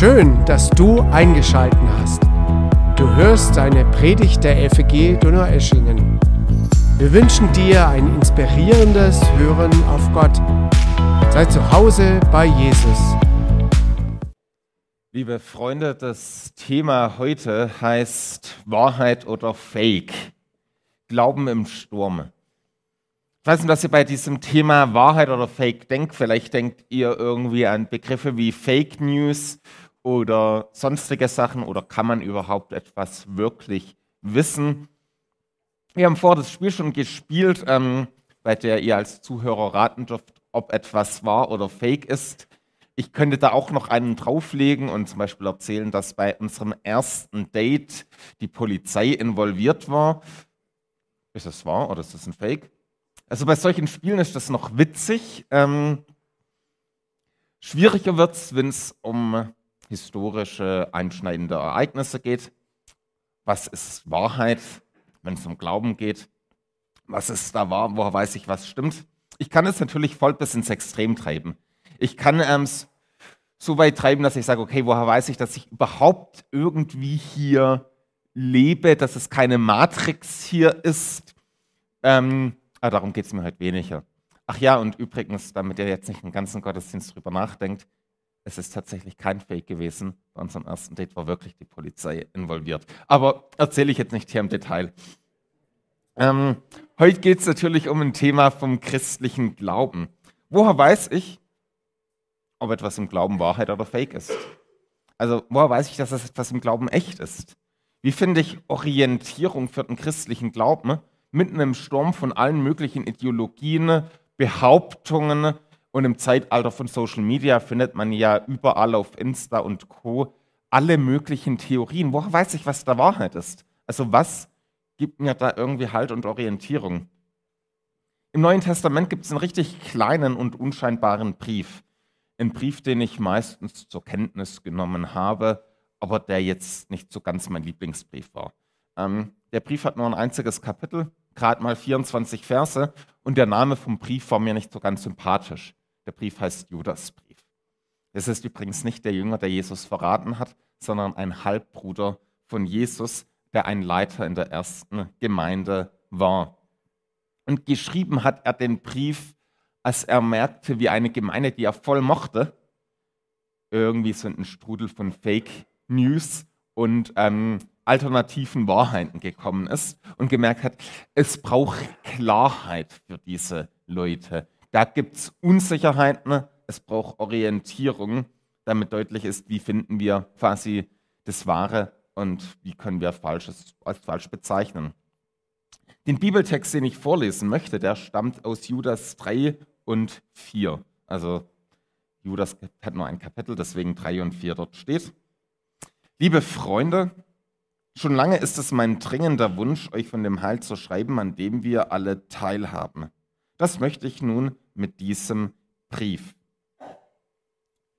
Schön, dass du eingeschalten hast. Du hörst eine Predigt der FEG Donaueschingen. Wir wünschen dir ein inspirierendes Hören auf Gott. Sei zu Hause bei Jesus. Liebe Freunde, das Thema heute heißt Wahrheit oder Fake. Glauben im Sturm. Ich weiß nicht, was ihr bei diesem Thema Wahrheit oder Fake denkt. Vielleicht denkt ihr irgendwie an Begriffe wie Fake News oder sonstige Sachen oder kann man überhaupt etwas wirklich wissen? Wir haben vor das Spiel schon gespielt, ähm, bei der ihr als Zuhörer raten dürft, ob etwas wahr oder fake ist. Ich könnte da auch noch einen drauflegen und zum Beispiel erzählen, dass bei unserem ersten Date die Polizei involviert war. Ist das wahr oder ist das ein Fake? Also bei solchen Spielen ist das noch witzig. Ähm, schwieriger wird es, wenn es um historische, einschneidende Ereignisse geht. Was ist Wahrheit, wenn es um Glauben geht? Was ist da wahr? Woher weiß ich, was stimmt? Ich kann es natürlich voll bis ins Extrem treiben. Ich kann ähm, so weit treiben, dass ich sage, okay, woher weiß ich, dass ich überhaupt irgendwie hier lebe, dass es keine Matrix hier ist? Ähm, aber darum geht es mir heute weniger. Ach ja, und übrigens, damit ihr jetzt nicht den ganzen Gottesdienst drüber nachdenkt, es ist tatsächlich kein Fake gewesen. Bei unserem ersten Date war wirklich die Polizei involviert. Aber erzähle ich jetzt nicht hier im Detail. Ähm, heute geht es natürlich um ein Thema vom christlichen Glauben. Woher weiß ich, ob etwas im Glauben Wahrheit oder Fake ist? Also, woher weiß ich, dass etwas im Glauben echt ist? Wie finde ich Orientierung für den christlichen Glauben mitten im Sturm von allen möglichen Ideologien, Behauptungen, und im Zeitalter von Social Media findet man ja überall auf Insta und Co. alle möglichen Theorien. Woher weiß ich, was da Wahrheit ist? Also was gibt mir da irgendwie Halt und Orientierung? Im Neuen Testament gibt es einen richtig kleinen und unscheinbaren Brief. Ein Brief, den ich meistens zur Kenntnis genommen habe, aber der jetzt nicht so ganz mein Lieblingsbrief war. Ähm, der Brief hat nur ein einziges Kapitel, gerade mal 24 Verse, und der Name vom Brief war mir nicht so ganz sympathisch. Der Brief heißt Judasbrief. Es ist übrigens nicht der Jünger, der Jesus verraten hat, sondern ein Halbbruder von Jesus, der ein Leiter in der ersten Gemeinde war. Und geschrieben hat er den Brief, als er merkte, wie eine Gemeinde, die er voll mochte, irgendwie so ein Strudel von Fake News und ähm, alternativen Wahrheiten gekommen ist und gemerkt hat, es braucht Klarheit für diese Leute. Da gibt es Unsicherheiten, es braucht Orientierung, damit deutlich ist, wie finden wir quasi das Wahre und wie können wir Falsches als falsch bezeichnen. Den Bibeltext, den ich vorlesen möchte, der stammt aus Judas 3 und 4. Also Judas hat nur ein Kapitel, deswegen 3 und 4 dort steht. Liebe Freunde, schon lange ist es mein dringender Wunsch, euch von dem Heil zu schreiben, an dem wir alle teilhaben. Das möchte ich nun mit diesem Brief,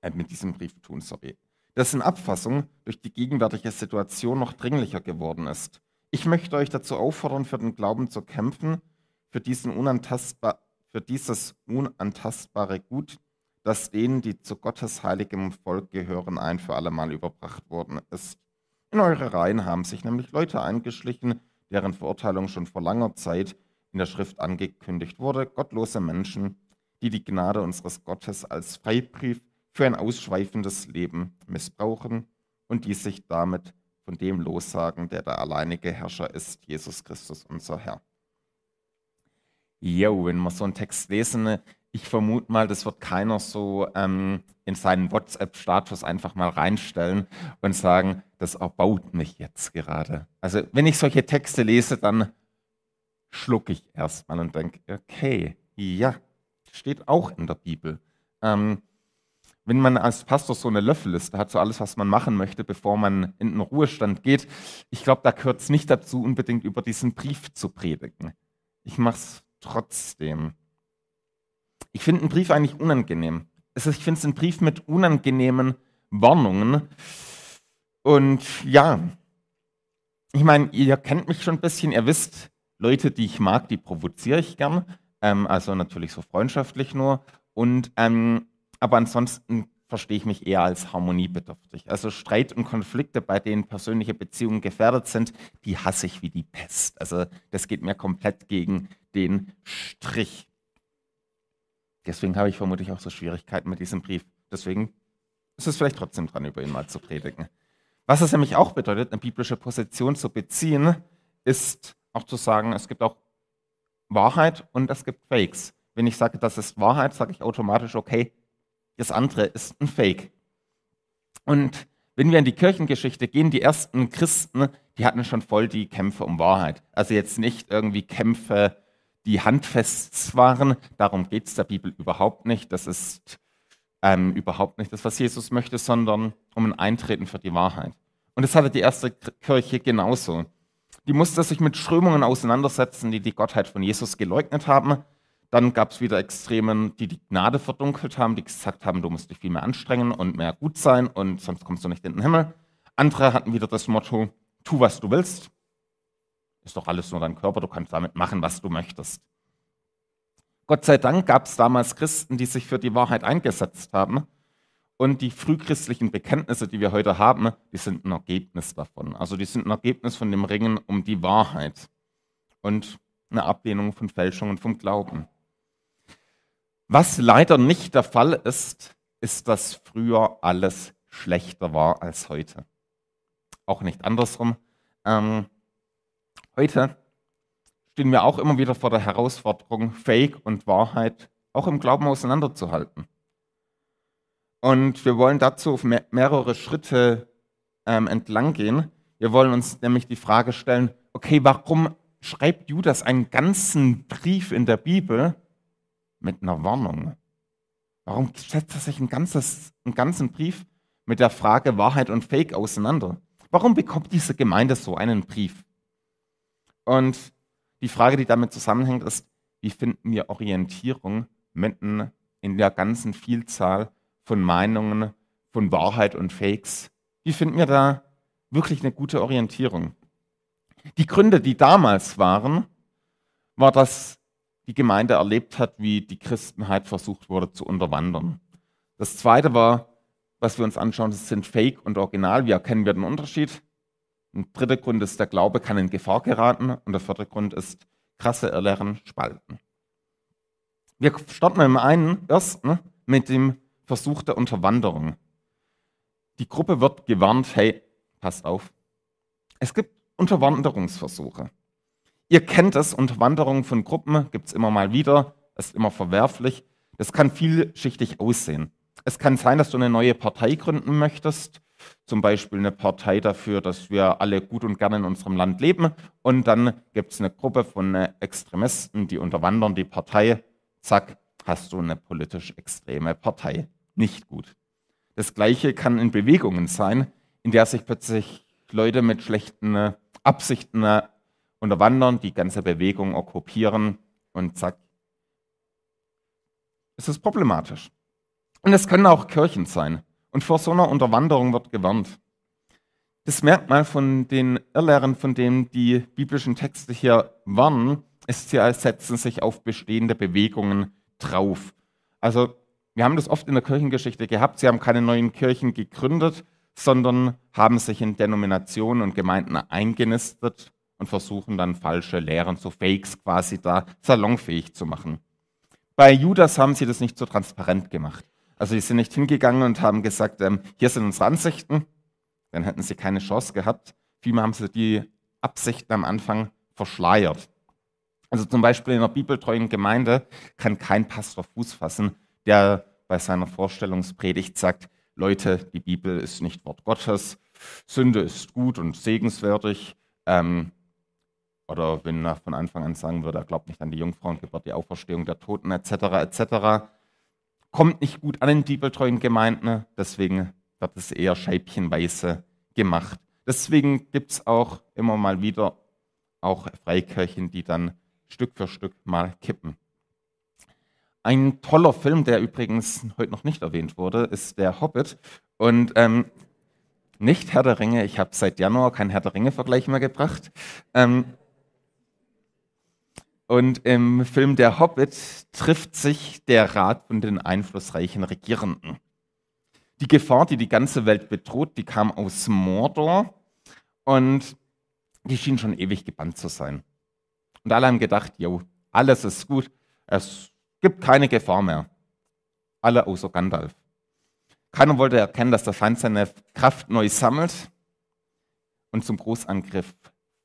äh, mit diesem Brief tun, sorry, dessen Abfassung durch die gegenwärtige Situation noch dringlicher geworden ist. Ich möchte euch dazu auffordern, für den Glauben zu kämpfen, für, für dieses unantastbare Gut, das denen, die zu Gottes heiligem Volk gehören, ein für allemal überbracht worden ist. In eure Reihen haben sich nämlich Leute eingeschlichen, deren Verurteilung schon vor langer Zeit in der Schrift angekündigt wurde, gottlose Menschen, die die Gnade unseres Gottes als Freibrief für ein ausschweifendes Leben missbrauchen und die sich damit von dem lossagen, der der alleinige Herrscher ist, Jesus Christus, unser Herr. Jo, wenn wir so einen Text lesen, ich vermute mal, das wird keiner so ähm, in seinen WhatsApp-Status einfach mal reinstellen und sagen, das erbaut mich jetzt gerade. Also wenn ich solche Texte lese, dann schlucke ich erstmal und denke, okay, ja, steht auch in der Bibel. Ähm, wenn man als Pastor so eine Löffelliste hat, so alles, was man machen möchte, bevor man in den Ruhestand geht, ich glaube, da gehört es nicht dazu, unbedingt über diesen Brief zu predigen. Ich mache es trotzdem. Ich finde einen Brief eigentlich unangenehm. ich finde es ein Brief mit unangenehmen Warnungen. Und ja, ich meine, ihr kennt mich schon ein bisschen, ihr wisst, Leute, die ich mag, die provoziere ich gern. Ähm, also natürlich so freundschaftlich nur. Und, ähm, aber ansonsten verstehe ich mich eher als harmoniebedürftig. Also Streit und Konflikte, bei denen persönliche Beziehungen gefährdet sind, die hasse ich wie die Pest. Also das geht mir komplett gegen den Strich. Deswegen habe ich vermutlich auch so Schwierigkeiten mit diesem Brief. Deswegen ist es vielleicht trotzdem dran, über ihn mal zu predigen. Was es nämlich auch bedeutet, eine biblische Position zu beziehen, ist auch zu sagen, es gibt auch Wahrheit und es gibt Fakes. Wenn ich sage, das ist Wahrheit, sage ich automatisch, okay, das andere ist ein Fake. Und wenn wir in die Kirchengeschichte gehen, die ersten Christen, die hatten schon voll die Kämpfe um Wahrheit. Also jetzt nicht irgendwie Kämpfe, die handfest waren. Darum geht es der Bibel überhaupt nicht. Das ist ähm, überhaupt nicht das, was Jesus möchte, sondern um ein Eintreten für die Wahrheit. Und das hatte die erste Kirche genauso. Die musste sich mit Strömungen auseinandersetzen, die die Gottheit von Jesus geleugnet haben. Dann gab es wieder Extremen, die die Gnade verdunkelt haben, die gesagt haben, du musst dich viel mehr anstrengen und mehr gut sein und sonst kommst du nicht in den Himmel. Andere hatten wieder das Motto, tu, was du willst. Ist doch alles nur dein Körper, du kannst damit machen, was du möchtest. Gott sei Dank gab es damals Christen, die sich für die Wahrheit eingesetzt haben und die frühchristlichen Bekenntnisse, die wir heute haben, die sind ein Ergebnis davon. Also die sind ein Ergebnis von dem Ringen um die Wahrheit und eine Ablehnung von Fälschungen vom Glauben. Was leider nicht der Fall ist, ist, dass früher alles schlechter war als heute. Auch nicht andersrum. Ähm, heute stehen wir auch immer wieder vor der Herausforderung, Fake und Wahrheit auch im Glauben auseinanderzuhalten. Und wir wollen dazu auf mehrere Schritte ähm, entlang gehen. Wir wollen uns nämlich die Frage stellen, okay, warum schreibt Judas einen ganzen Brief in der Bibel mit einer Warnung? Warum setzt er sich ein ganzes, einen ganzen Brief mit der Frage Wahrheit und Fake auseinander? Warum bekommt diese Gemeinde so einen Brief? Und die Frage, die damit zusammenhängt, ist, wie finden wir Orientierung mitten in der ganzen Vielzahl von Meinungen, von Wahrheit und Fakes. Wie finden wir da wirklich eine gute Orientierung? Die Gründe, die damals waren, war, dass die Gemeinde erlebt hat, wie die Christenheit versucht wurde zu unterwandern. Das zweite war, was wir uns anschauen, das sind Fake und Original. Wie erkennen wir den Unterschied? Ein dritter Grund ist, der Glaube kann in Gefahr geraten. Und der vierte Grund ist, krasse Irrlehren spalten. Wir starten mit dem einen ersten, mit dem Versuch der Unterwanderung. Die Gruppe wird gewarnt, hey, passt auf. Es gibt Unterwanderungsversuche. Ihr kennt es, Unterwanderung von Gruppen gibt es immer mal wieder, ist immer verwerflich. Das kann vielschichtig aussehen. Es kann sein, dass du eine neue Partei gründen möchtest, zum Beispiel eine Partei dafür, dass wir alle gut und gerne in unserem Land leben. Und dann gibt es eine Gruppe von Extremisten, die unterwandern die Partei. Zack, hast du eine politisch extreme Partei. Nicht gut. Das Gleiche kann in Bewegungen sein, in der sich plötzlich Leute mit schlechten äh, Absichten äh, unterwandern, die ganze Bewegung okkupieren und zack, es ist problematisch. Und es können auch Kirchen sein. Und vor so einer Unterwanderung wird gewarnt. Das Merkmal von den Irrlehren, von denen die biblischen Texte hier warnen, ist, sie setzen sich auf bestehende Bewegungen drauf. Also wir haben das oft in der Kirchengeschichte gehabt. Sie haben keine neuen Kirchen gegründet, sondern haben sich in Denominationen und Gemeinden eingenistet und versuchen dann falsche Lehren, so Fakes quasi da salonfähig zu machen. Bei Judas haben sie das nicht so transparent gemacht. Also sie sind nicht hingegangen und haben gesagt, ähm, hier sind unsere Ansichten, dann hätten sie keine Chance gehabt. Vielmehr haben sie die Absichten am Anfang verschleiert. Also zum Beispiel in einer bibeltreuen Gemeinde kann kein Pastor Fuß fassen, der bei seiner Vorstellungspredigt sagt, Leute, die Bibel ist nicht Wort Gottes, Sünde ist gut und segenswertig. Ähm, oder wenn er von Anfang an sagen würde, er glaubt nicht an die Jungfrauengeburt, die Auferstehung der Toten etc. etc. Kommt nicht gut an den bibeltreuen Gemeinden, deswegen wird es eher scheibchenweise gemacht. Deswegen gibt es auch immer mal wieder auch Freikirchen, die dann Stück für Stück mal kippen. Ein toller Film, der übrigens heute noch nicht erwähnt wurde, ist Der Hobbit. Und ähm, nicht Herr der Ringe, ich habe seit Januar keinen Herr der Ringe-Vergleich mehr gebracht. Ähm, und im Film Der Hobbit trifft sich der Rat von den einflussreichen Regierenden. Die Gefahr, die die ganze Welt bedroht, die kam aus Mordor und die schien schon ewig gebannt zu sein. Und alle haben gedacht, jo, alles ist gut, es gibt keine Gefahr mehr. Alle außer Gandalf. Keiner wollte erkennen, dass der Feind seine Kraft neu sammelt und zum Großangriff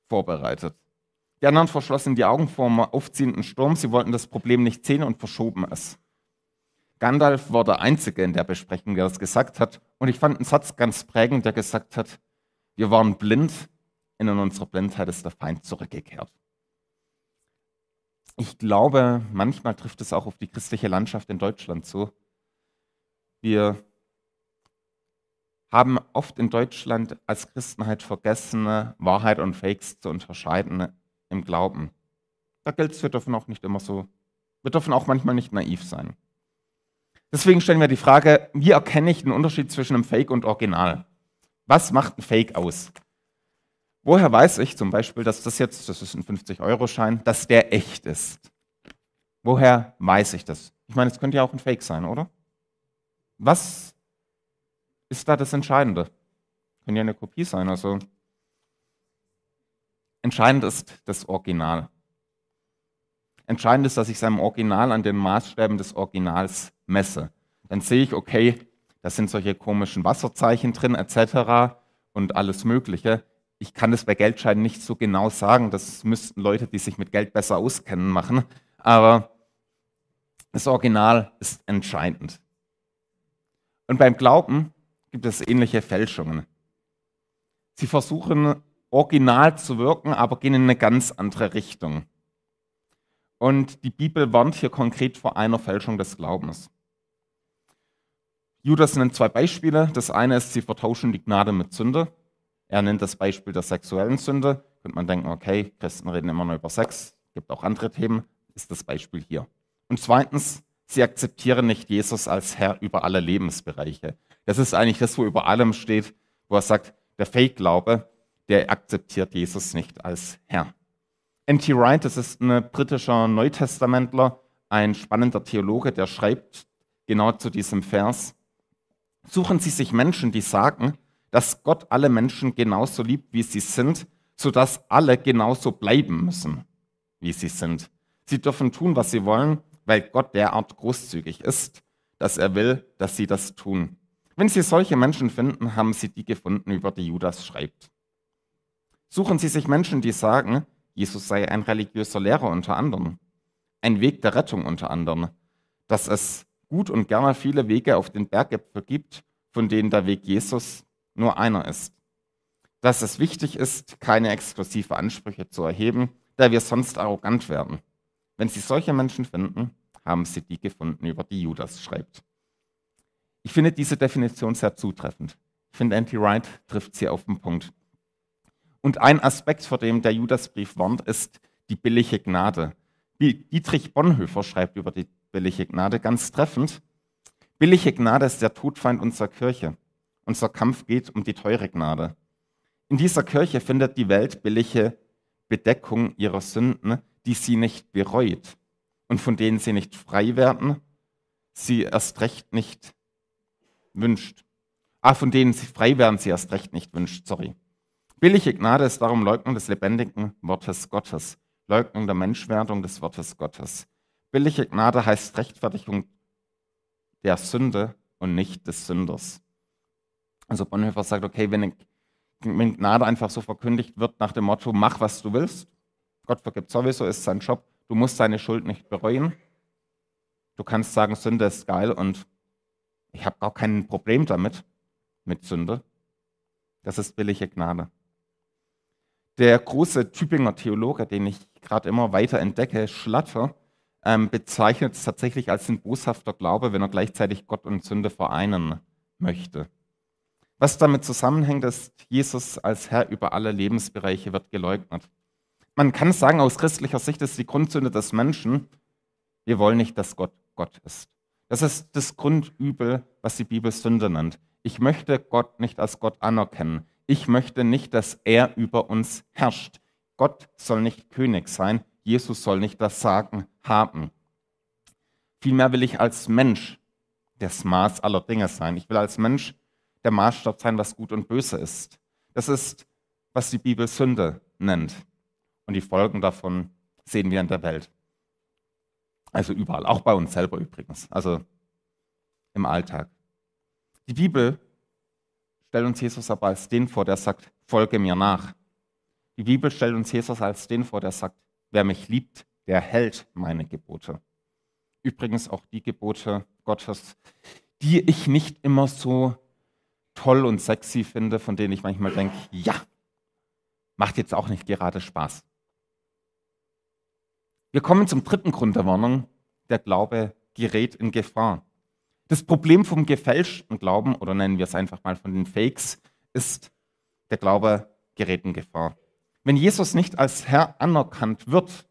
vorbereitet. Die anderen verschlossen die Augen vor dem aufziehenden Sturm. Sie wollten das Problem nicht sehen und verschoben es. Gandalf war der Einzige in der Besprechung, der das gesagt hat. Und ich fand einen Satz ganz prägend, der gesagt hat, wir waren blind, in unserer Blindheit ist der Feind zurückgekehrt. Ich glaube, manchmal trifft es auch auf die christliche Landschaft in Deutschland zu. Wir haben oft in Deutschland als Christenheit vergessen, Wahrheit und Fakes zu unterscheiden im Glauben. Da gilt es, wir dürfen auch nicht immer so, wir dürfen auch manchmal nicht naiv sein. Deswegen stellen wir die Frage, wie erkenne ich den Unterschied zwischen einem Fake und Original? Was macht ein Fake aus? Woher weiß ich zum Beispiel, dass das jetzt, das ist ein 50-Euro-Schein, dass der echt ist? Woher weiß ich das? Ich meine, es könnte ja auch ein Fake sein, oder? Was ist da das Entscheidende? Könnte ja eine Kopie sein. Also entscheidend ist das Original. Entscheidend ist, dass ich seinem Original an den Maßstäben des Originals messe. Dann sehe ich, okay, da sind solche komischen Wasserzeichen drin etc. und alles Mögliche. Ich kann das bei Geldscheinen nicht so genau sagen. Das müssten Leute, die sich mit Geld besser auskennen, machen. Aber das Original ist entscheidend. Und beim Glauben gibt es ähnliche Fälschungen. Sie versuchen original zu wirken, aber gehen in eine ganz andere Richtung. Und die Bibel warnt hier konkret vor einer Fälschung des Glaubens. Judas nennt zwei Beispiele. Das eine ist, sie vertauschen die Gnade mit Sünde. Er nennt das Beispiel der sexuellen Sünde. Könnte man denken, okay, Christen reden immer nur über Sex, gibt auch andere Themen, ist das Beispiel hier. Und zweitens, sie akzeptieren nicht Jesus als Herr über alle Lebensbereiche. Das ist eigentlich das, wo über allem steht, wo er sagt, der Fake-Glaube, der akzeptiert Jesus nicht als Herr. N.T. Wright, das ist ein britischer Neutestamentler, ein spannender Theologe, der schreibt genau zu diesem Vers, suchen Sie sich Menschen, die sagen, dass Gott alle Menschen genauso liebt, wie sie sind, sodass alle genauso bleiben müssen, wie sie sind. Sie dürfen tun, was sie wollen, weil Gott derart großzügig ist, dass er will, dass sie das tun. Wenn Sie solche Menschen finden, haben Sie die gefunden, über die Judas schreibt. Suchen Sie sich Menschen, die sagen, Jesus sei ein religiöser Lehrer unter anderem, ein Weg der Rettung unter anderem, dass es gut und gerne viele Wege auf den Berggipfel gibt, von denen der Weg Jesus nur einer ist. Dass es wichtig ist, keine exklusive Ansprüche zu erheben, da wir sonst arrogant werden. Wenn Sie solche Menschen finden, haben Sie die gefunden, über die Judas schreibt. Ich finde diese Definition sehr zutreffend. Ich finde, Anti Wright trifft sie auf den Punkt. Und ein Aspekt, vor dem der Judasbrief warnt, ist die billige Gnade. Dietrich Bonhoeffer schreibt über die billige Gnade ganz treffend. Billige Gnade ist der Todfeind unserer Kirche. Unser Kampf geht um die teure Gnade. In dieser Kirche findet die Welt billige Bedeckung ihrer Sünden, die sie nicht bereut und von denen sie nicht frei werden, sie erst recht nicht wünscht. Ah, von denen sie frei werden, sie erst recht nicht wünscht, sorry. Billige Gnade ist darum Leugnung des lebendigen Wortes Gottes, Leugnung der Menschwerdung des Wortes Gottes. Billige Gnade heißt Rechtfertigung der Sünde und nicht des Sünders. Also Bonhoeffer sagt, okay, wenn, wenn Gnade einfach so verkündigt wird nach dem Motto, mach was du willst, Gott vergibt sowieso, ist sein Job, du musst deine Schuld nicht bereuen. Du kannst sagen, Sünde ist geil und ich habe gar kein Problem damit, mit Sünde. Das ist billige Gnade. Der große Tübinger Theologe, den ich gerade immer weiter entdecke, Schlatter, ähm, bezeichnet es tatsächlich als ein boshafter Glaube, wenn er gleichzeitig Gott und Sünde vereinen möchte. Was damit zusammenhängt, ist, Jesus als Herr über alle Lebensbereiche wird geleugnet. Man kann sagen, aus christlicher Sicht ist die Grundsünde des Menschen, wir wollen nicht, dass Gott Gott ist. Das ist das Grundübel, was die Bibel Sünde nennt. Ich möchte Gott nicht als Gott anerkennen. Ich möchte nicht, dass er über uns herrscht. Gott soll nicht König sein. Jesus soll nicht das Sagen haben. Vielmehr will ich als Mensch das Maß aller Dinge sein. Ich will als Mensch der Maßstab sein, was gut und böse ist. Das ist, was die Bibel Sünde nennt. Und die Folgen davon sehen wir in der Welt. Also überall, auch bei uns selber übrigens, also im Alltag. Die Bibel stellt uns Jesus aber als den vor, der sagt, folge mir nach. Die Bibel stellt uns Jesus als den vor, der sagt, wer mich liebt, der hält meine Gebote. Übrigens auch die Gebote Gottes, die ich nicht immer so toll und sexy finde, von denen ich manchmal denke, ja, macht jetzt auch nicht gerade Spaß. Wir kommen zum dritten Grund der Warnung. Der Glaube gerät in Gefahr. Das Problem vom gefälschten Glauben, oder nennen wir es einfach mal von den Fakes, ist, der Glaube gerät in Gefahr. Wenn Jesus nicht als Herr anerkannt wird,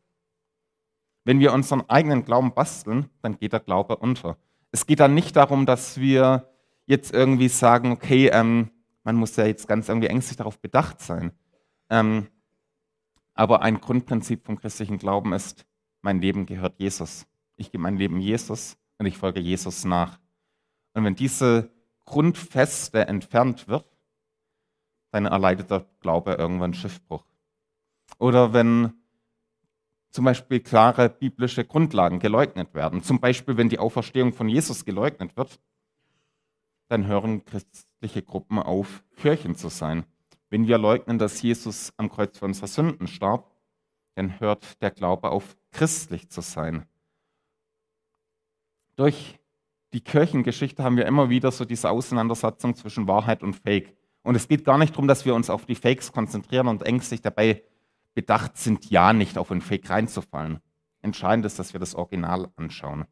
wenn wir unseren eigenen Glauben basteln, dann geht der Glaube unter. Es geht dann nicht darum, dass wir jetzt irgendwie sagen, okay, ähm, man muss ja jetzt ganz irgendwie ängstlich darauf bedacht sein. Ähm, aber ein Grundprinzip vom christlichen Glauben ist, mein Leben gehört Jesus. Ich gebe mein Leben Jesus und ich folge Jesus nach. Und wenn diese Grundfeste entfernt wird, dann erleidet der Glaube irgendwann Schiffbruch. Oder wenn zum Beispiel klare biblische Grundlagen geleugnet werden. Zum Beispiel, wenn die Auferstehung von Jesus geleugnet wird, dann hören christliche Gruppen auf, Kirchen zu sein. Wenn wir leugnen, dass Jesus am Kreuz für unsere Sünden starb, dann hört der Glaube auf, christlich zu sein. Durch die Kirchengeschichte haben wir immer wieder so diese Auseinandersetzung zwischen Wahrheit und Fake. Und es geht gar nicht darum, dass wir uns auf die Fakes konzentrieren und ängstlich dabei bedacht sind, ja nicht auf ein Fake reinzufallen. Entscheidend ist, dass wir das Original anschauen.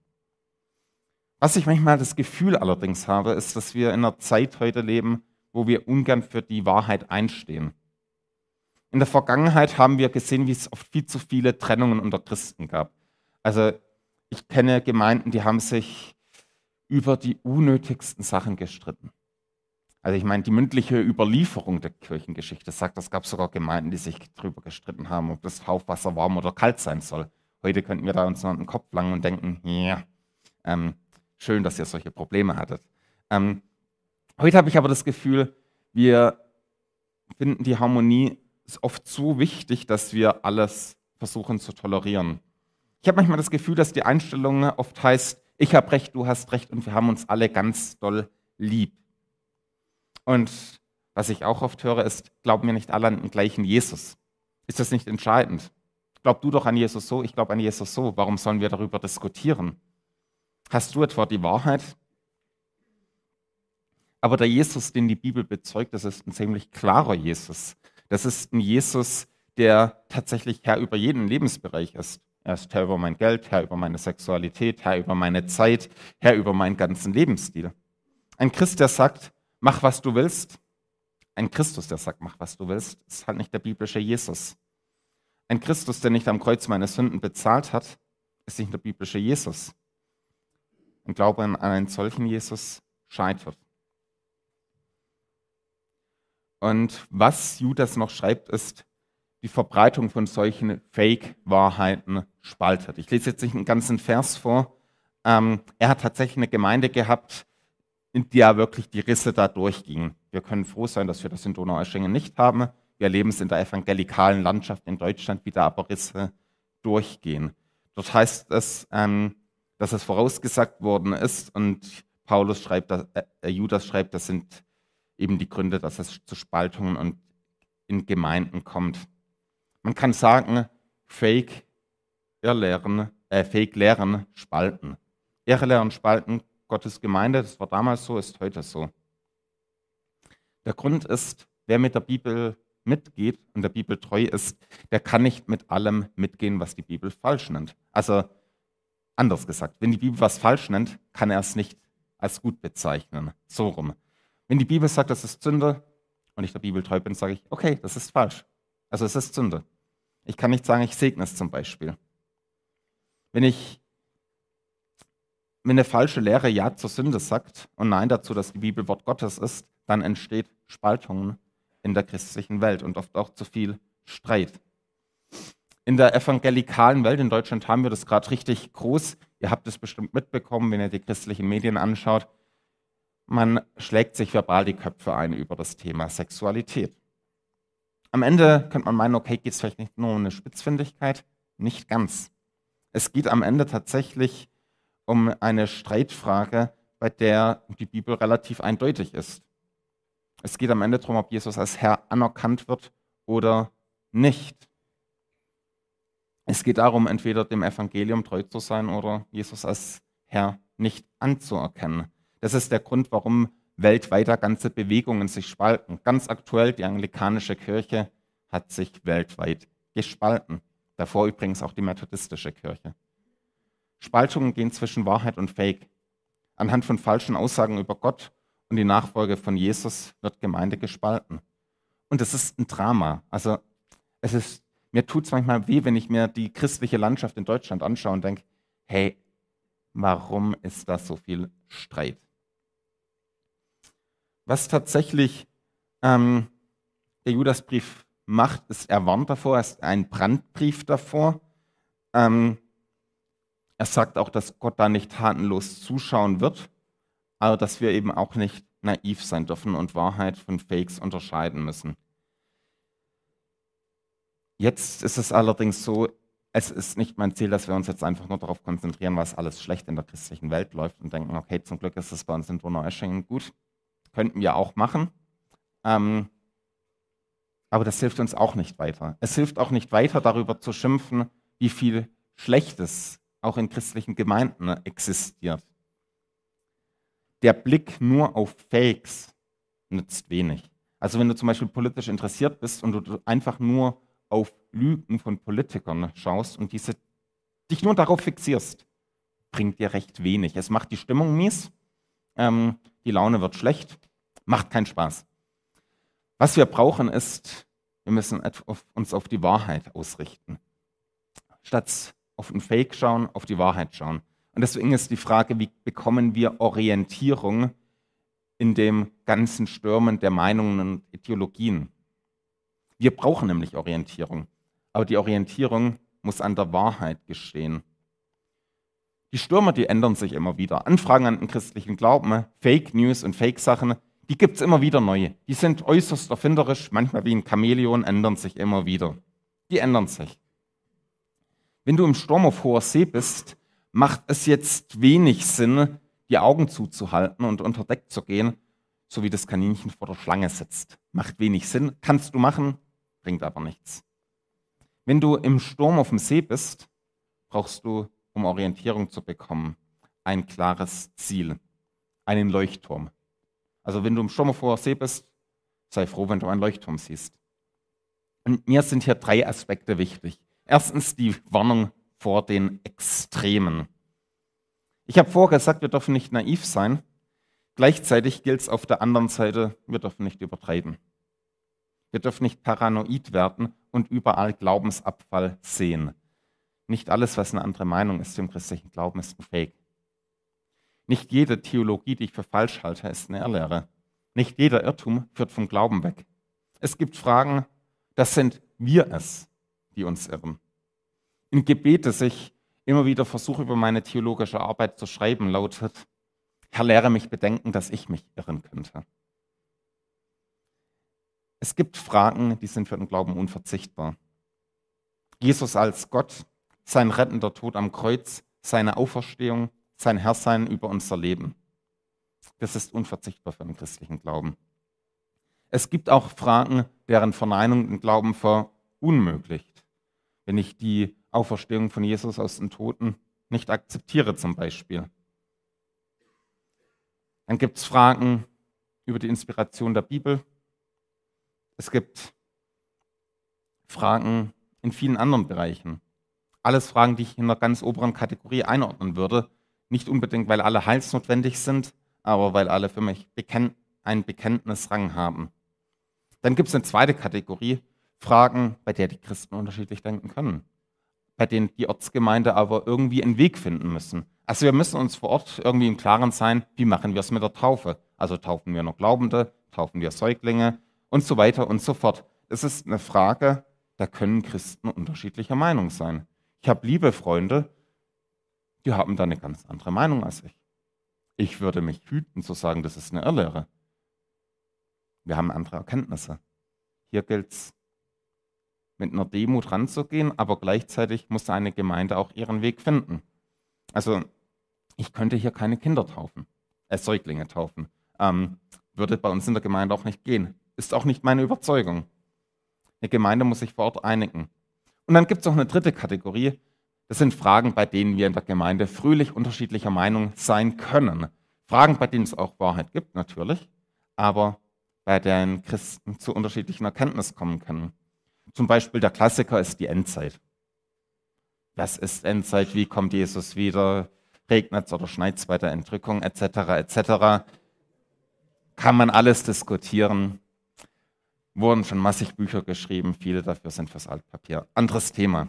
Was ich manchmal das Gefühl allerdings habe, ist, dass wir in einer Zeit heute leben, wo wir ungern für die Wahrheit einstehen. In der Vergangenheit haben wir gesehen, wie es oft viel zu viele Trennungen unter Christen gab. Also ich kenne Gemeinden, die haben sich über die unnötigsten Sachen gestritten. Also ich meine, die mündliche Überlieferung der Kirchengeschichte sagt, es gab sogar Gemeinden, die sich darüber gestritten haben, ob das Taufwasser warm oder kalt sein soll. Heute könnten wir da uns noch den Kopf langen und denken, ja, ähm, Schön, dass ihr solche Probleme hattet. Ähm, heute habe ich aber das Gefühl, wir finden die Harmonie oft so wichtig, dass wir alles versuchen zu tolerieren. Ich habe manchmal das Gefühl, dass die Einstellung oft heißt, ich habe recht, du hast recht und wir haben uns alle ganz doll lieb. Und was ich auch oft höre, ist, glauben wir nicht alle an den gleichen Jesus? Ist das nicht entscheidend? Glaub du doch an Jesus so, ich glaube an Jesus so. Warum sollen wir darüber diskutieren? Hast du etwa die Wahrheit? Aber der Jesus, den die Bibel bezeugt, das ist ein ziemlich klarer Jesus. Das ist ein Jesus, der tatsächlich Herr über jeden Lebensbereich ist. Er ist Herr über mein Geld, Herr über meine Sexualität, Herr über meine Zeit, Herr über meinen ganzen Lebensstil. Ein Christ, der sagt, mach was du willst. Ein Christus, der sagt, mach was du willst, ist halt nicht der biblische Jesus. Ein Christus, der nicht am Kreuz meine Sünden bezahlt hat, ist nicht der biblische Jesus und Glaube an einen solchen Jesus scheitert. Und was Judas noch schreibt, ist, die Verbreitung von solchen Fake-Wahrheiten spaltet. Ich lese jetzt nicht einen ganzen Vers vor. Ähm, er hat tatsächlich eine Gemeinde gehabt, in der wirklich die Risse da durchgingen. Wir können froh sein, dass wir das in Donaueschingen nicht haben. Wir erleben es in der evangelikalen Landschaft in Deutschland, wie da aber Risse durchgehen. Dort heißt es, ähm, dass es vorausgesagt worden ist und Paulus schreibt, äh, Judas schreibt, das sind eben die Gründe, dass es zu Spaltungen und in Gemeinden kommt. Man kann sagen, Fake Irrlehren, äh, Fake Lehren spalten. Irrlehren spalten Gottes Gemeinde, das war damals so, ist heute so. Der Grund ist, wer mit der Bibel mitgeht und der Bibel treu ist, der kann nicht mit allem mitgehen, was die Bibel falsch nennt. Also Anders gesagt, wenn die Bibel was falsch nennt, kann er es nicht als gut bezeichnen. So rum. Wenn die Bibel sagt, das ist Sünde und ich der Bibel treu bin, sage ich, okay, das ist falsch. Also es ist Sünde. Ich kann nicht sagen, ich segne es zum Beispiel. Wenn ich wenn eine falsche Lehre Ja zur Sünde sagt und Nein dazu, dass die Bibel Wort Gottes ist, dann entsteht Spaltungen in der christlichen Welt und oft auch zu viel Streit. In der evangelikalen Welt in Deutschland haben wir das gerade richtig groß. Ihr habt es bestimmt mitbekommen, wenn ihr die christlichen Medien anschaut. Man schlägt sich verbal die Köpfe ein über das Thema Sexualität. Am Ende könnte man meinen, okay, geht es vielleicht nicht nur um eine Spitzfindigkeit? Nicht ganz. Es geht am Ende tatsächlich um eine Streitfrage, bei der die Bibel relativ eindeutig ist. Es geht am Ende darum, ob Jesus als Herr anerkannt wird oder nicht. Es geht darum, entweder dem Evangelium treu zu sein oder Jesus als Herr nicht anzuerkennen. Das ist der Grund, warum weltweit ganze Bewegungen sich spalten. Ganz aktuell, die anglikanische Kirche hat sich weltweit gespalten. Davor übrigens auch die methodistische Kirche. Spaltungen gehen zwischen Wahrheit und Fake. Anhand von falschen Aussagen über Gott und die Nachfolge von Jesus wird Gemeinde gespalten. Und es ist ein Drama. Also es ist, mir tut es manchmal weh, wenn ich mir die christliche Landschaft in Deutschland anschaue und denke, hey, warum ist da so viel Streit? Was tatsächlich ähm, der Judasbrief macht, ist, er warnt davor, er ist ein Brandbrief davor. Ähm, er sagt auch, dass Gott da nicht tatenlos zuschauen wird, aber dass wir eben auch nicht naiv sein dürfen und Wahrheit von Fakes unterscheiden müssen. Jetzt ist es allerdings so, es ist nicht mein Ziel, dass wir uns jetzt einfach nur darauf konzentrieren, was alles schlecht in der christlichen Welt läuft und denken, okay, zum Glück ist es bei uns in Donaueschingen gut. Könnten wir auch machen. Ähm, aber das hilft uns auch nicht weiter. Es hilft auch nicht weiter, darüber zu schimpfen, wie viel Schlechtes auch in christlichen Gemeinden existiert. Der Blick nur auf Fakes nützt wenig. Also wenn du zum Beispiel politisch interessiert bist und du einfach nur auf Lügen von Politikern schaust und diese, dich nur darauf fixierst, bringt dir recht wenig. Es macht die Stimmung mies, ähm, die Laune wird schlecht, macht keinen Spaß. Was wir brauchen ist, wir müssen uns auf die Wahrheit ausrichten. Statt auf den Fake schauen, auf die Wahrheit schauen. Und deswegen ist die Frage, wie bekommen wir Orientierung in dem ganzen Stürmen der Meinungen und Ideologien? Wir brauchen nämlich Orientierung, aber die Orientierung muss an der Wahrheit geschehen. Die Stürmer, die ändern sich immer wieder. Anfragen an den christlichen Glauben, Fake News und Fake-Sachen, die gibt es immer wieder neue. Die sind äußerst erfinderisch, manchmal wie ein Chamäleon, ändern sich immer wieder. Die ändern sich. Wenn du im Sturm auf hoher See bist, macht es jetzt wenig Sinn, die Augen zuzuhalten und unter Deck zu gehen, so wie das Kaninchen vor der Schlange sitzt. Macht wenig Sinn, kannst du machen, bringt aber nichts. Wenn du im Sturm auf dem See bist, brauchst du, um Orientierung zu bekommen, ein klares Ziel, einen Leuchtturm. Also wenn du im Sturm auf hoher See bist, sei froh, wenn du einen Leuchtturm siehst. Und mir sind hier drei Aspekte wichtig. Erstens die Warnung vor den Extremen. Ich habe vorher gesagt, wir dürfen nicht naiv sein. Gleichzeitig gilt es auf der anderen Seite, wir dürfen nicht übertreiben. Wir dürfen nicht paranoid werden und überall Glaubensabfall sehen. Nicht alles, was eine andere Meinung ist im christlichen Glauben, ist ein Fake. Nicht jede Theologie, die ich für falsch halte, ist eine Irrlehre. Nicht jeder Irrtum führt vom Glauben weg. Es gibt Fragen, das sind wir es, die uns irren. In Gebet, das ich immer wieder versuche, über meine theologische Arbeit zu schreiben, lautet, Herr, lehre mich bedenken, dass ich mich irren könnte. Es gibt Fragen, die sind für den Glauben unverzichtbar. Jesus als Gott, sein rettender Tod am Kreuz, seine Auferstehung, sein Herrsein über unser Leben. Das ist unverzichtbar für den christlichen Glauben. Es gibt auch Fragen, deren Verneinung den Glauben verunmöglicht wenn ich die Auferstehung von Jesus aus den Toten nicht akzeptiere zum Beispiel. Dann gibt es Fragen über die Inspiration der Bibel. Es gibt Fragen in vielen anderen Bereichen. Alles Fragen, die ich in einer ganz oberen Kategorie einordnen würde. Nicht unbedingt, weil alle heilsnotwendig sind, aber weil alle für mich einen Bekenntnisrang haben. Dann gibt es eine zweite Kategorie, Fragen, bei der die Christen unterschiedlich denken können, bei denen die Ortsgemeinde aber irgendwie einen Weg finden müssen. Also wir müssen uns vor Ort irgendwie im Klaren sein, wie machen wir es mit der Taufe? Also taufen wir nur Glaubende, taufen wir Säuglinge und so weiter und so fort. Das ist eine Frage, da können Christen unterschiedlicher Meinung sein. Ich habe liebe Freunde, die haben da eine ganz andere Meinung als ich. Ich würde mich hüten zu sagen, das ist eine Irrlehre. Wir haben andere Erkenntnisse. Hier gilt es, mit einer Demut ranzugehen, aber gleichzeitig muss eine Gemeinde auch ihren Weg finden. Also ich könnte hier keine Kinder taufen, äh, Säuglinge taufen. Ähm, würde bei uns in der Gemeinde auch nicht gehen. Ist auch nicht meine Überzeugung. Eine Gemeinde muss sich vor Ort einigen. Und dann gibt es noch eine dritte Kategorie. Das sind Fragen, bei denen wir in der Gemeinde fröhlich unterschiedlicher Meinung sein können. Fragen, bei denen es auch Wahrheit gibt, natürlich, aber bei denen Christen zu unterschiedlichen Erkenntnissen kommen können. Zum Beispiel der Klassiker ist die Endzeit. Was ist Endzeit? Wie kommt Jesus wieder? Regnet es oder schneit es bei der Entrückung etc. etc. Kann man alles diskutieren. Wurden schon massig Bücher geschrieben, viele dafür sind fürs Altpapier. Anderes Thema.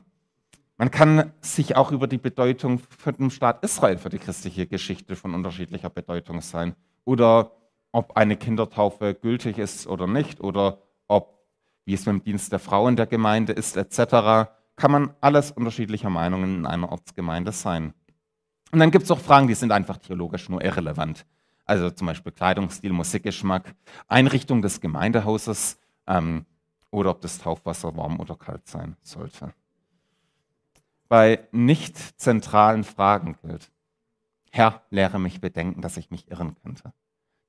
Man kann sich auch über die Bedeutung für den Staat Israel, für die christliche Geschichte von unterschiedlicher Bedeutung sein. Oder ob eine Kindertaufe gültig ist oder nicht. Oder ob, wie es mit dem Dienst der Frau in der Gemeinde ist, etc. Kann man alles unterschiedlicher Meinungen in einer Ortsgemeinde sein. Und dann gibt es auch Fragen, die sind einfach theologisch nur irrelevant. Also zum Beispiel Kleidungsstil, Musikgeschmack, Einrichtung des Gemeindehauses ähm, oder ob das Taufwasser warm oder kalt sein sollte bei nicht zentralen Fragen gilt. Herr, lehre mich bedenken, dass ich mich irren könnte.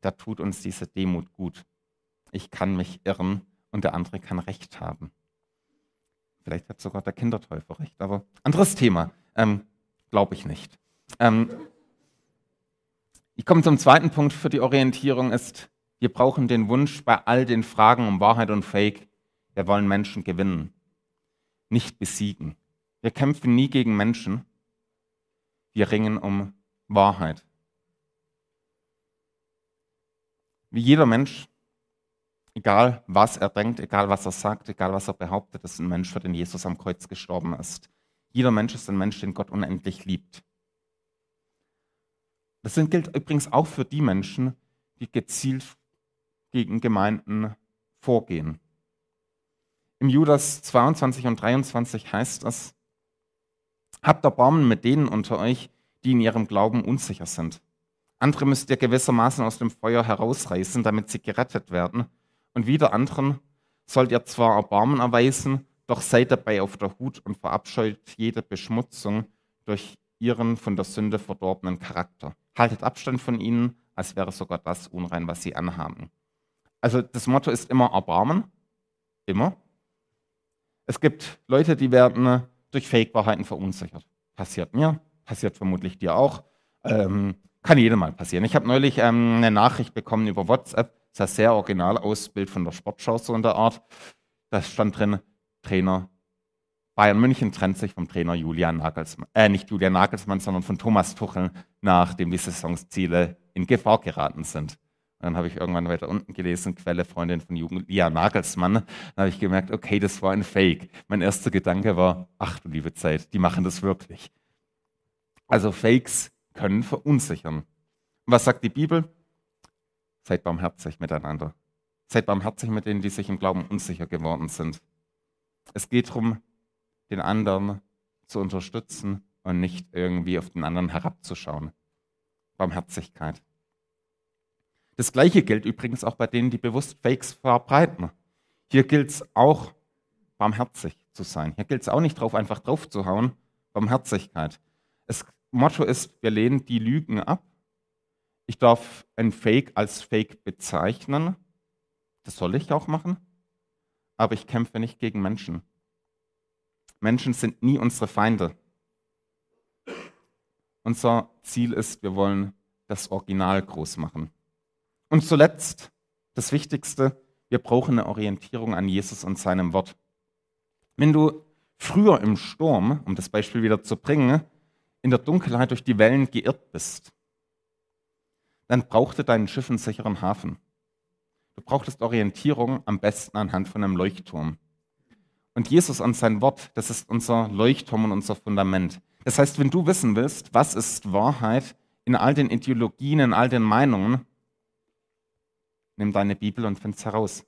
Da tut uns diese Demut gut. Ich kann mich irren und der andere kann Recht haben. Vielleicht hat sogar der Kindertäufer recht, aber anderes Thema. Ähm, Glaube ich nicht. Ähm, ich komme zum zweiten Punkt für die Orientierung ist, wir brauchen den Wunsch bei all den Fragen um Wahrheit und Fake, wir wollen Menschen gewinnen, nicht besiegen. Wir kämpfen nie gegen Menschen. Wir ringen um Wahrheit. Wie jeder Mensch, egal was er denkt, egal was er sagt, egal was er behauptet, ist ein Mensch, für den Jesus am Kreuz gestorben ist. Jeder Mensch ist ein Mensch, den Gott unendlich liebt. Das gilt übrigens auch für die Menschen, die gezielt gegen Gemeinden vorgehen. Im Judas 22 und 23 heißt es, Habt Erbarmen mit denen unter euch, die in ihrem Glauben unsicher sind. Andere müsst ihr gewissermaßen aus dem Feuer herausreißen, damit sie gerettet werden. Und wieder anderen sollt ihr zwar Erbarmen erweisen, doch seid dabei auf der Hut und verabscheut jede Beschmutzung durch ihren von der Sünde verdorbenen Charakter. Haltet Abstand von ihnen, als wäre sogar das unrein, was sie anhaben. Also das Motto ist immer Erbarmen. Immer. Es gibt Leute, die werden durch Fake-Wahrheiten verunsichert. Passiert mir, passiert vermutlich dir auch. Ähm, kann jedem mal passieren. Ich habe neulich ähm, eine Nachricht bekommen über WhatsApp, das sah sehr original aus, Bild von der Sportschau so in der Art. Da stand drin, Trainer Bayern München trennt sich vom Trainer Julian Nagelsmann, äh, nicht Julian Nagelsmann, sondern von Thomas Tuchel, nachdem die Saisonsziele in Gefahr geraten sind. Dann habe ich irgendwann weiter unten gelesen, Quelle Freundin von Julia Nagelsmann. Dann habe ich gemerkt, okay, das war ein Fake. Mein erster Gedanke war, ach du liebe Zeit, die machen das wirklich. Also Fakes können verunsichern. was sagt die Bibel? Seid barmherzig miteinander. Seid barmherzig mit denen, die sich im Glauben unsicher geworden sind. Es geht darum, den anderen zu unterstützen und nicht irgendwie auf den anderen herabzuschauen. Barmherzigkeit. Das gleiche gilt übrigens auch bei denen, die bewusst Fakes verbreiten. Hier gilt es auch, barmherzig zu sein. Hier gilt es auch nicht drauf, einfach drauf zu hauen. Barmherzigkeit. Das Motto ist, wir lehnen die Lügen ab. Ich darf ein Fake als Fake bezeichnen. Das soll ich auch machen. Aber ich kämpfe nicht gegen Menschen. Menschen sind nie unsere Feinde. Unser Ziel ist, wir wollen das Original groß machen. Und zuletzt, das Wichtigste, wir brauchen eine Orientierung an Jesus und seinem Wort. Wenn du früher im Sturm, um das Beispiel wieder zu bringen, in der Dunkelheit durch die Wellen geirrt bist, dann brauchte dein Schiff einen sicheren Hafen. Du brauchtest Orientierung am besten anhand von einem Leuchtturm. Und Jesus und sein Wort, das ist unser Leuchtturm und unser Fundament. Das heißt, wenn du wissen willst, was ist Wahrheit in all den Ideologien, in all den Meinungen, nimm deine Bibel und find es heraus.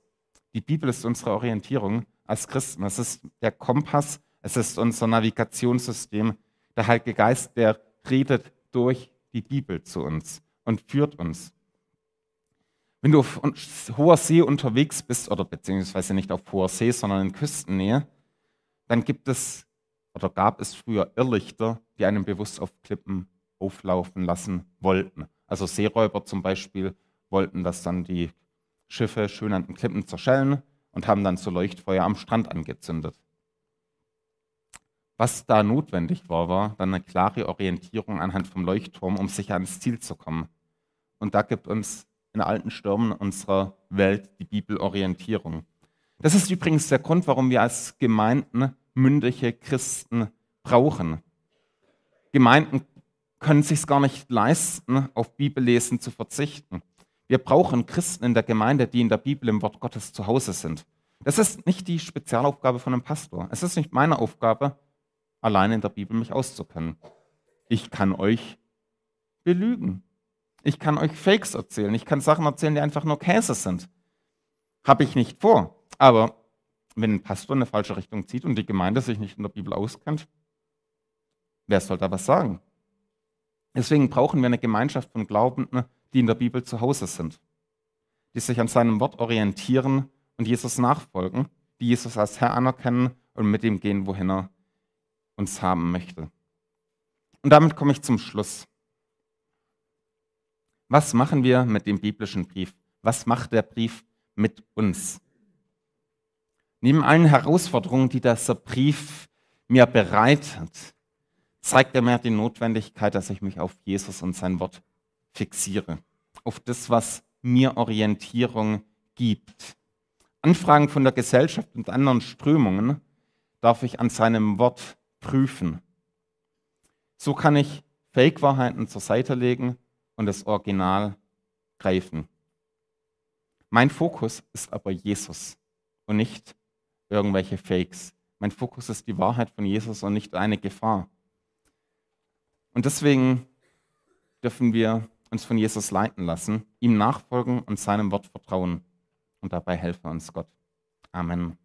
Die Bibel ist unsere Orientierung, als Christen. Es ist der Kompass, es ist unser Navigationssystem. Der Heilige Geist, der redet durch die Bibel zu uns und führt uns. Wenn du auf hoher See unterwegs bist, oder beziehungsweise nicht auf hoher See, sondern in Küstennähe, dann gibt es oder gab es früher Irrlichter, die einen bewusst auf Klippen auflaufen lassen wollten. Also Seeräuber zum Beispiel wollten, dass dann die Schiffe schön an den Klippen zerschellen und haben dann so Leuchtfeuer am Strand angezündet. Was da notwendig war, war dann eine klare Orientierung anhand vom Leuchtturm, um sicher ans Ziel zu kommen. Und da gibt uns in alten Stürmen unserer Welt die Bibel Orientierung. Das ist übrigens der Grund, warum wir als Gemeinden mündige Christen brauchen. Gemeinden können sich gar nicht leisten, auf Bibellesen zu verzichten. Wir brauchen Christen in der Gemeinde, die in der Bibel im Wort Gottes zu Hause sind. Das ist nicht die Spezialaufgabe von einem Pastor. Es ist nicht meine Aufgabe, allein in der Bibel mich auszukennen. Ich kann euch belügen. Ich kann euch Fakes erzählen. Ich kann Sachen erzählen, die einfach nur Käse sind. Habe ich nicht vor. Aber wenn ein Pastor in eine falsche Richtung zieht und die Gemeinde sich nicht in der Bibel auskennt, wer soll da was sagen? Deswegen brauchen wir eine Gemeinschaft von Glaubenden, die in der Bibel zu Hause sind, die sich an seinem Wort orientieren und Jesus nachfolgen, die Jesus als Herr anerkennen und mit ihm gehen, wohin er uns haben möchte. Und damit komme ich zum Schluss. Was machen wir mit dem biblischen Brief? Was macht der Brief mit uns? Neben allen Herausforderungen, die dieser Brief mir bereitet, zeigt er mir die Notwendigkeit, dass ich mich auf Jesus und sein Wort fixiere. Auf das, was mir Orientierung gibt. Anfragen von der Gesellschaft und anderen Strömungen darf ich an seinem Wort prüfen. So kann ich Fake-Wahrheiten zur Seite legen und das Original greifen. Mein Fokus ist aber Jesus und nicht irgendwelche Fakes. Mein Fokus ist die Wahrheit von Jesus und nicht eine Gefahr. Und deswegen dürfen wir uns von Jesus leiten lassen, ihm nachfolgen und seinem Wort vertrauen. Und dabei helfe uns Gott. Amen.